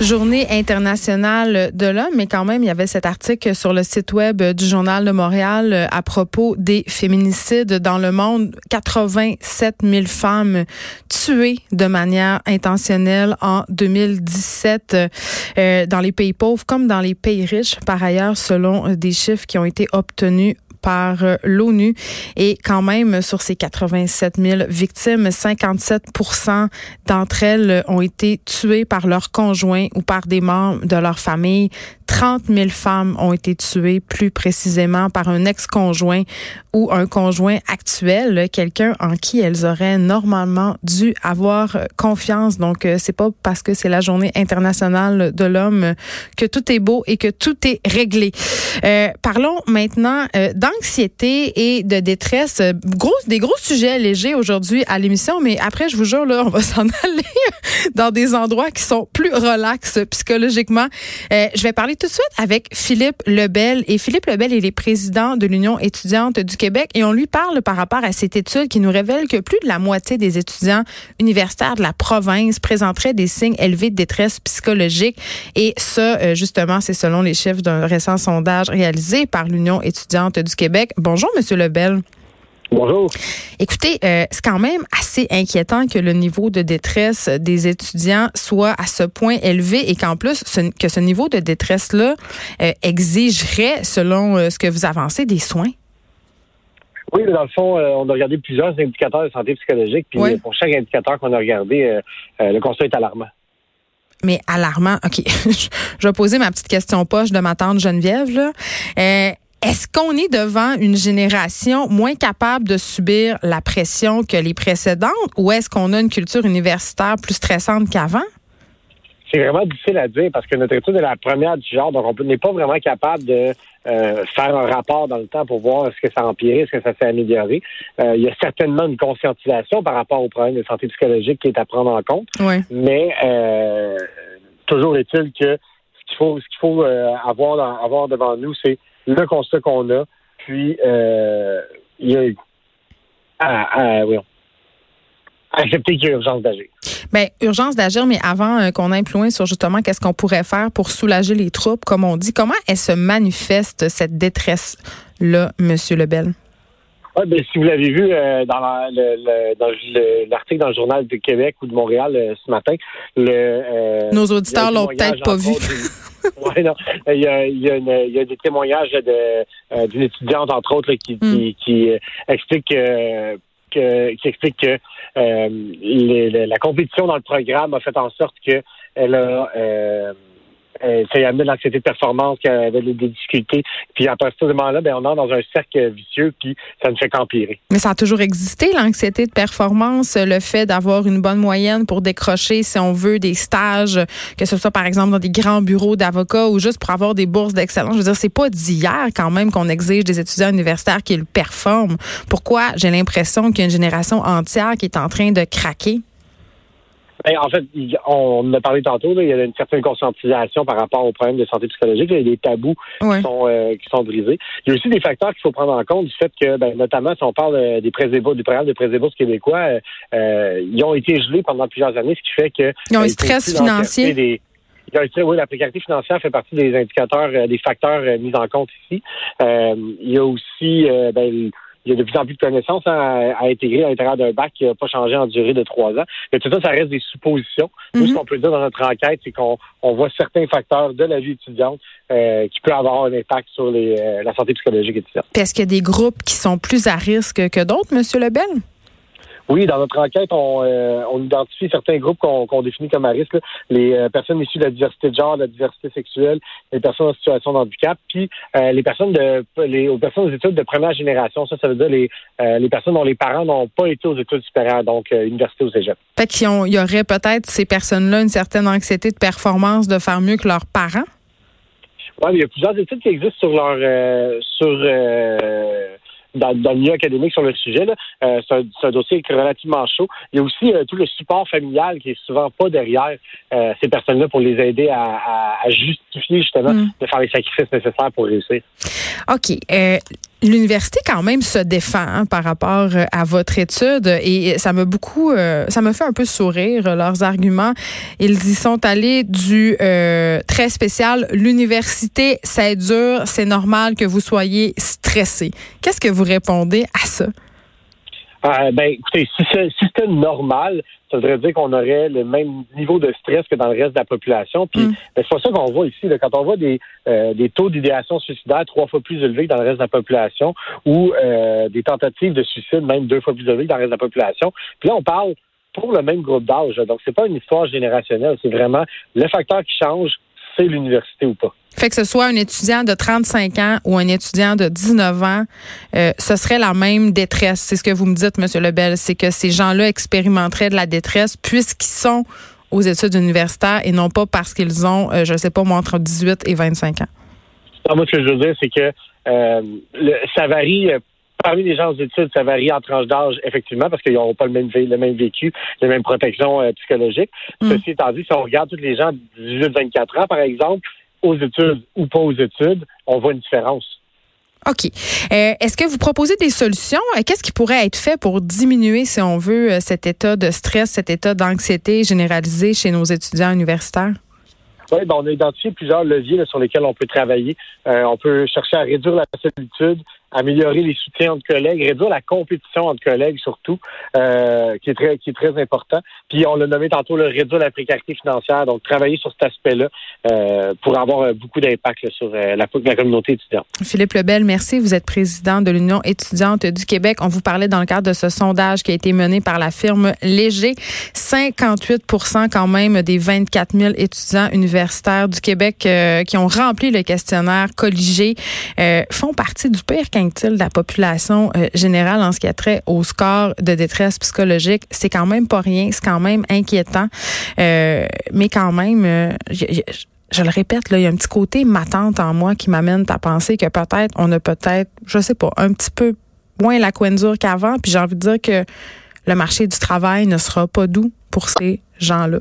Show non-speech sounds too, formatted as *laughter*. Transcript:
Journée internationale de l'homme, mais quand même, il y avait cet article sur le site web du Journal de Montréal euh, à propos des féminicides dans le monde. 87 000 femmes tuées de manière intentionnelle en 2017 euh, dans les pays pauvres comme dans les pays riches, par ailleurs, selon des chiffres qui ont été obtenus par euh, l'ONU. Et quand même, sur ces 87 000 victimes, 57 d'entre elles ont été tuées par leur conjoint ou par des membres de leur famille. 30 000 femmes ont été tuées plus précisément par un ex-conjoint ou un conjoint actuel, quelqu'un en qui elles auraient normalement dû avoir confiance. Donc, euh, c'est pas parce que c'est la journée internationale de l'homme que tout est beau et que tout est réglé. Euh, parlons maintenant euh, d'anxiété et de détresse. Gros, des gros sujets légers aujourd'hui à l'émission, mais après, je vous jure, là, *laughs* on va s'en aller dans des endroits qui sont plus relax psychologiquement. je vais parler tout de suite avec Philippe Lebel. Et Philippe Lebel, il est président de l'Union étudiante du Québec et on lui parle par rapport à cette étude qui nous révèle que plus de la moitié des étudiants universitaires de la province présenteraient des signes élevés de détresse psychologique. Et ça, euh, justement, c'est selon les chiffres d'un récent sondage réalisé par l'Union étudiante du Québec. Bonjour, Monsieur Lebel. Bonjour. Écoutez, euh, c'est quand même assez inquiétant que le niveau de détresse des étudiants soit à ce point élevé et qu'en plus que ce niveau de détresse-là euh, exigerait, selon euh, ce que vous avancez, des soins. Oui, dans le fond, on a regardé plusieurs indicateurs de santé psychologique, puis pour chaque indicateur qu'on a regardé, le constat est alarmant. Mais alarmant, OK. *laughs* je vais poser ma petite question poche de ma tante Geneviève. Là. Est-ce qu'on est devant une génération moins capable de subir la pression que les précédentes ou est-ce qu'on a une culture universitaire plus stressante qu'avant? C'est vraiment difficile à dire parce que notre étude est la première du genre, donc on n'est pas vraiment capable de euh, faire un rapport dans le temps pour voir est-ce que ça a empiré, est-ce que ça s'est amélioré. Euh, il y a certainement une conscientisation par rapport aux problèmes de santé psychologique qui est à prendre en compte, mais euh, toujours est-il que ce qu'il faut, ce qu'il faut avoir, avoir devant nous, c'est le constat qu'on a, puis euh, il y a ah, ah, oui, accepter qu'il y a urgence d'agir. Bien, urgence d'agir, mais avant euh, qu'on aille plus loin sur justement qu'est-ce qu'on pourrait faire pour soulager les troupes, comme on dit, comment elle se manifeste cette détresse-là, Monsieur Lebel? Ouais, ben, si vous l'avez vu euh, dans l'article dans, le journal du Québec ou de Montréal euh, ce matin, le nos auditeurs l'ont peut-être pas vu. *laughs* Oui, non. Il y a, il y a, une, il y a des témoignages de, euh, d'une étudiante, entre autres, qui, qui, hmm. qui, euh, explique que, qui explique que euh, les, la compétition dans le programme a fait en sorte que elle a euh, euh, ça y a amené de l'anxiété de performance, qui avait des difficultés. Puis à partir de ce moment-là, ben, on entre dans un cercle vicieux, puis ça ne fait qu'empirer. Mais ça a toujours existé, l'anxiété de performance, le fait d'avoir une bonne moyenne pour décrocher, si on veut, des stages, que ce soit par exemple dans des grands bureaux d'avocats ou juste pour avoir des bourses d'excellence. Je veux dire, c'est pas d'hier quand même qu'on exige des étudiants universitaires qu'ils performent. Pourquoi j'ai l'impression qu'il y a une génération entière qui est en train de craquer? Ben, en fait, on a parlé tantôt, il y a une certaine conscientisation par rapport aux problèmes de santé psychologique. Il y a des tabous qui, sont, euh, qui sont brisés. Il y a aussi des facteurs qu'il faut prendre en compte du fait que, ben, notamment, si on parle euh, des présébos, du programme de présébourses québécois, euh, ils ont été gelés pendant plusieurs années, ce qui fait que... Ils ont un stress financier. oui, la précarité financière fait partie des indicateurs, des facteurs mis en compte ici. il y a aussi ben, il y a de plus en plus de connaissances à, intégrer à l'intérieur d'un bac qui n'a pas changé en durée de trois ans. Mais tout ça, ça reste des suppositions. Nous, ce mhm. qu'on peut dire dans notre enquête, c'est qu'on voit certains facteurs de la vie étudiante euh, qui peuvent avoir un impact sur les, euh, la santé psychologique étudiante. Est-ce qu'il y a des groupes qui sont plus à risque que d'autres, M. Lebel? Oui, dans notre enquête, on, euh, on identifie certains groupes qu'on définit comme à risque. Les euh, personnes issues de la diversité de genre, de la diversité sexuelle, les personnes en situation de handicap, puis euh, les personnes de les aux personnes aux études de première génération. Ça, ça veut dire les, les personnes dont les parents n'ont pas été aux études supérieures, donc université ou cégep. Fait qu'il y aurait peut-être ces personnes-là une certaine anxiété de performance de faire mieux que leurs parents? Oui, il y a plusieurs études qui existent sur leur sur dans, le milieu académique sur le sujet. Euh, c'est, un, dossier relativement chaud. Il y a aussi euh, tout le support familial qui est souvent pas derrière euh, ces personnes-là pour les aider à, justifier justement mm. de faire les sacrifices nécessaires pour réussir. OK. L'université quand même se défend hein, par rapport euh, à votre étude et ça m'a beaucoup, euh, ça me fait un peu sourire euh, leurs arguments. Ils y sont allés du très spécial. L'université, c'est dur, c'est normal que vous soyez stressé. Qu'est-ce que vous répondez à ça? Ben, écoutez, si, si c'était normal, ça voudrait dire qu'on aurait le même niveau de stress que dans le reste de la population. Puis mm. ben, c'est pas ça qu'on voit ici. Quand on voit des, euh, des taux d'idéation suicidaire trois fois plus élevés que dans le reste de la population ou euh, des tentatives de suicide même deux fois plus élevées que dans le reste de la population. Puis là, on parle pour le même groupe d'âge. Donc, c'est pas une histoire générationnelle. C'est vraiment le facteur qui change, c'est l'université ou pas. Fait que ce soit un étudiant de 35 ans ou un étudiant de 19 ans, euh, ce serait la même détresse. C'est ce que vous me dites, Monsieur Lebel, c'est que ces gens-là expérimenteraient de la détresse puisqu'ils sont aux études universitaires et non pas parce qu'ils ont, euh, je ne sais pas, moi, entre 18 et 25 ans. moi, ce que je veux dire, c'est que euh, ça varie parmi les gens aux études, ça varie en tranche d'âge, effectivement, parce qu'ils n'auront pas le même, le même vécu, les mêmes protections psychologiques. Mm. Ceci étant dit, si on regarde tous les gens de 18-24 ans, par exemple, aux études ou pas aux études, on voit une différence. OK. Euh, est-ce que vous proposez des solutions? Euh, qu'est-ce qui pourrait être fait pour diminuer, si on veut, euh, cet état de stress, cet état d'anxiété généralisé chez nos étudiants universitaires? Oui, ben, on a identifié plusieurs leviers sur lesquels on peut travailler. on peut chercher à réduire la solitude, améliorer les soutiens entre collègues, réduire la compétition entre collègues surtout, euh, qui est très qui est très important. Puis on l'a nommé tantôt le réduire la précarité financière, donc travailler sur cet aspect-là euh, pour avoir euh, beaucoup d'impact sur la, la communauté étudiante. Philippe Lebel, merci. Vous êtes président de l'Union étudiante du Québec. On vous parlait dans le cadre de ce sondage qui a été mené par la firme Léger. 58% quand même des 24 000 étudiants universitaires du Québec qui ont rempli le questionnaire colligé font partie du pire de la population euh, générale en ce qui a trait au score de détresse psychologique, c'est quand même pas rien, c'est quand même inquiétant. Euh, mais quand même, euh, je, le répète, là, il y a un petit côté matante en moi qui m'amène à penser que peut-être on a peut-être, je sais pas, un petit peu moins la coinsure qu'avant. Puis j'ai envie de dire que le marché du travail ne sera pas doux pour ces gens-là.